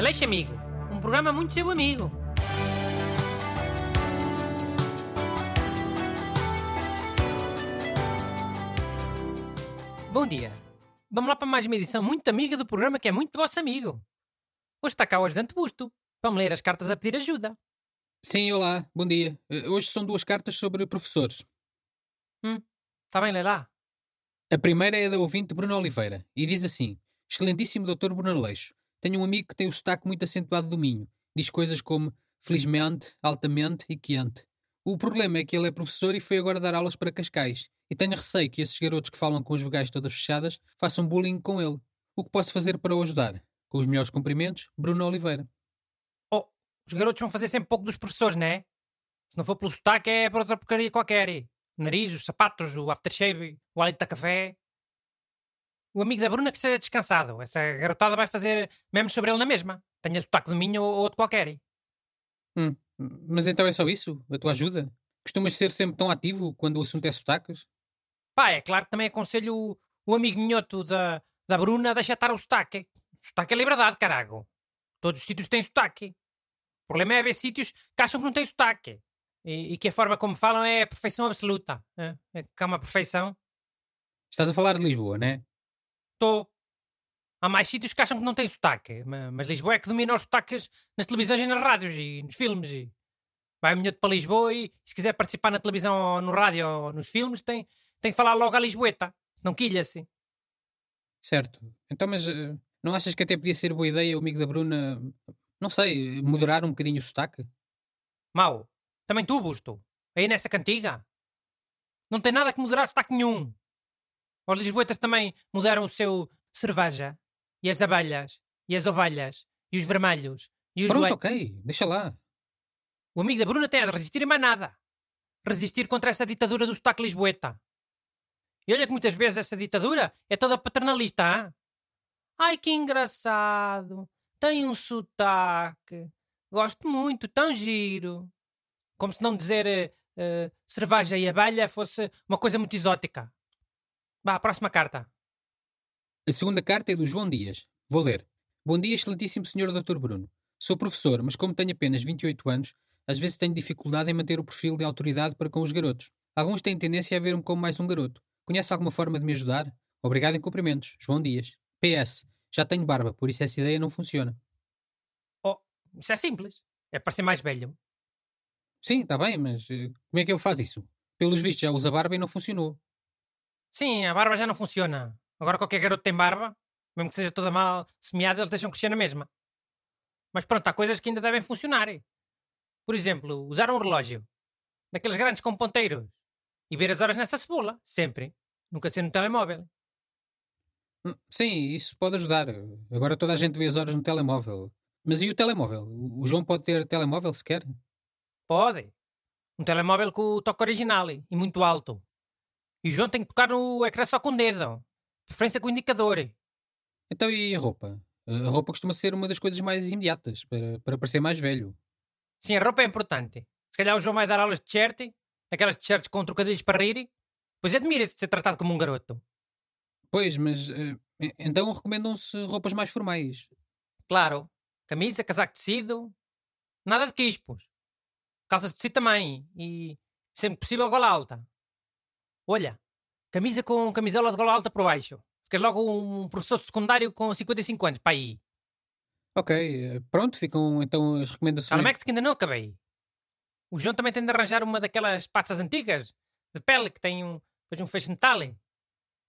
Aleixo Amigo, um programa muito seu amigo. Bom dia. Vamos lá para mais uma edição muito amiga do programa que é muito vosso amigo. Hoje está cá o ajudante Busto, para me ler as cartas a pedir ajuda. Sim, olá, bom dia. Eh, Hoje são duas cartas sobre professores. Hum, está bem, lê lá. A primeira é da ouvinte Bruno Oliveira e diz assim: Excelentíssimo Dr. Bruno Aleixo, tenho um amigo que tem o sotaque muito acentuado do Minho. Diz coisas como felizmente, altamente e quente. O problema é que ele é professor e foi agora dar aulas para Cascais. E tenho receio que esses garotos que falam com as vogais todas fechadas façam bullying com ele. O que posso fazer para o ajudar? Com os melhores cumprimentos, Bruno Oliveira. Oh, os garotos vão fazer sempre pouco dos professores, não é? Se não for pelo sotaque, é por outra porcaria qualquer. O nariz, os sapatos, o aftershave, o hálito da café. O amigo da Bruna que seja descansado. Essa garotada vai fazer mesmo sobre ele na mesma. Tenha sotaque do Minho ou outro qualquer. Hum, mas então é só isso? A tua ajuda? Costumas ser sempre tão ativo quando o assunto é sotaques? Pá, é claro que também aconselho o, o amigo minhoto da, da Bruna a deixar estar o sotaque. Sotaque é liberdade, carago. Todos os sítios têm sotaque. O problema é haver sítios que acham que não têm sotaque. E, e que a forma como falam é a perfeição absoluta. É, é que há uma perfeição. Estás a falar de Lisboa, né? Estou. Há mais sítios que acham que não têm sotaque. ma- Mas Lisboa é que domina os sotaques nas televisões e nas rádios e nos filmes. E vai o minhoto para Lisboa e se quiser participar na televisão ou no rádio ou nos filmes tem, tem que falar logo a Lisboeta. Senão quilha-se. Certo. Então, mas eh, não achas que até podia ser boa ideia o amigo da Bruna, não sei, moderar um bocadinho o sotaque? Mau. Também tu, Busto. Aí nessa cantiga. Não tem nada que moderar sotaque nenhum. Os lisboetas também mudaram o seu cerveja. E as abelhas. E as ovelhas. E os vermelhos. E os Pronto, joelhos. ok, deixa lá. O amigo da Bruna tem a de resistir a mais nada. Resistir contra essa ditadura do sotaque lisboeta. E olha que muitas vezes essa ditadura é toda paternalista, hã? Ai, que engraçado. Tem um sotaque. Gosto muito, tão giro. Como se não dizer eh, cerveja e abelha fosse uma coisa muito exótica. Vá, próxima carta. A segunda carta é do João Dias. Vou ler. Bom dia, excelentíssimo senhor Dr. Bruno. Sou professor, mas como tenho apenas 28 anos, às vezes tenho dificuldade em manter o perfil de autoridade para com os garotos. Alguns têm tendência a ver-me como mais um garoto. Conhece alguma forma de me ajudar? Obrigado em cumprimentos. João Dias. PS. Já tenho barba, por isso essa ideia não funciona. Oh, isso é simples. É para ser mais velho. Sim, está bem, mas eh, como é que ele faz isso? Pelos vistos já usa barba e não funcionou. Sim, a barba já não funciona. Agora qualquer garoto tem barba, mesmo que seja toda mal semeada, eles deixam crescer na mesma. Mas pronto, há coisas que ainda devem funcionar. Por exemplo, usar um relógio. Daqueles grandes com ponteiros. E ver as horas nessa cebola, sempre. Nunca ser no telemóvel. Hum, Sim, isso pode ajudar. Agora toda a gente vê as horas no telemóvel. Mas e o telemóvel? O o João pode ter telemóvel sequer? Pode. Um telemóvel com o toque original e muito alto. E o João tem que tocar no ecrã só com o dedo. Preferência com o indicador. Então e a roupa? A roupa costuma ser uma das coisas mais imediatas para, para parecer mais velho. Sim, a roupa é importante. Se calhar o João vai dar aulas de t-shirt, aquelas t-shirts com trocadilhos para rir, pois admira-se de ser tratado como um garoto. Pois, mas eh, então recomendam-se roupas mais formais. Claro, camisa, casaco de tecido, nada de quispos. Calças de tecido também e, sempre possível, gola alta. Olha, camisa com camisola de gola alta por baixo. Ficas logo um professor de secundário com 55 anos, para aí. Ok, eh, pronto, ficam então as recomendações. Calmex que ainda não acabei. O João também tem de arranjar uma daquelas patas antigas, de pele, que tem um, depois um feixe de metal.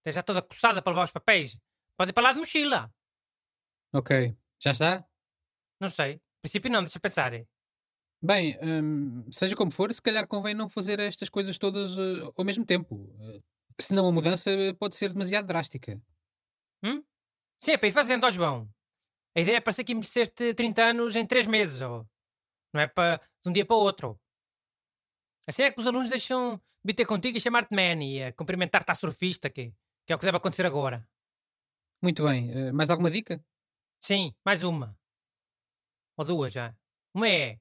Tem já toda coçada para levar os papéis. Pode ir para lá de mochila. Ok, já está? Não sei. No princípio não, deixa pensar. Bem, hum, seja como for, se calhar convém não fazer estas coisas todas eh, ao mesmo tempo. Eh, senão a mudança pode ser demasiado drástica. Hum? Sim, é para ir fazendo, ó João. A ideia é parecer que envelheceste 30 anos em 3 meses, ou... não é para de um dia para o outro. Assim é que os alunos deixam de vir ter contigo e chamar-te man e a cumprimentar-te à surfista, que, que é o que deve acontecer agora. Muito bem, eh, mais alguma dica? Sim, mais uma. Ou duas já. Uma é.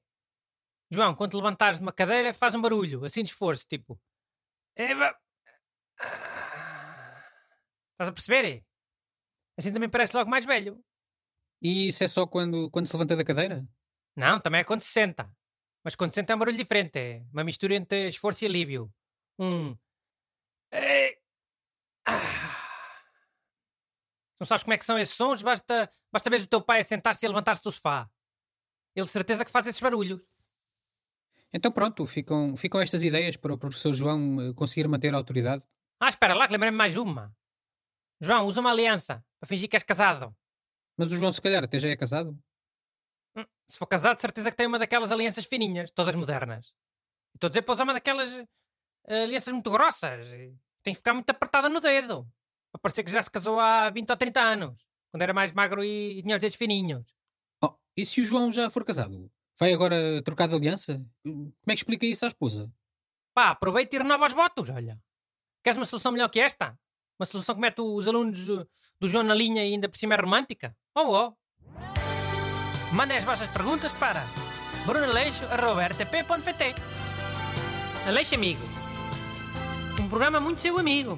João, quando te levantares de uma cadeira, faz um barulho, assim de esforço, tipo. Eva! Estás a perceber? Assim também parece logo mais velho. E isso é só quando, quando se levanta da cadeira? Não, também é quando se senta. Mas quando se senta é um barulho diferente. É uma mistura entre esforço e alívio. Um. Não sabes como é que são esses sons? Basta, basta ver o teu pai a sentar-se e a levantar-se do sofá. Ele de certeza que faz esses barulhos. Então pronto, ficam, ficam estas ideias para o professor João eh, conseguir manter a autoridade. Ah, espera lá que lembrei-me mais uma. João, usa uma aliança para fingir que és casado. Mas o João se calhar até já é casado. Hum, Se for casado, certeza que tem uma daquelas alianças fininhas, todas modernas. Estou a dizer para usar uma daquelas eh, alianças muito grossas. Tem que ficar muito apertada no dedo. Para parecer que já se casou há 20 ou 30 anos. Quando era mais magro e, e tinha os dedos fininhos. Oh, e se o João já for casado? Vai agora trocar de aliança? Como é que explica isso à esposa? Pá, aproveita e renova os votos, olha. Queres uma solução melhor que esta? Uma solução que mete os alunos do, João na linha e ainda por cima é romântica? Oh, oh. Mandem as vossas perguntas para brunaleixo.rtp.pt Aleixo Amigo. Um programa muito seu amigo.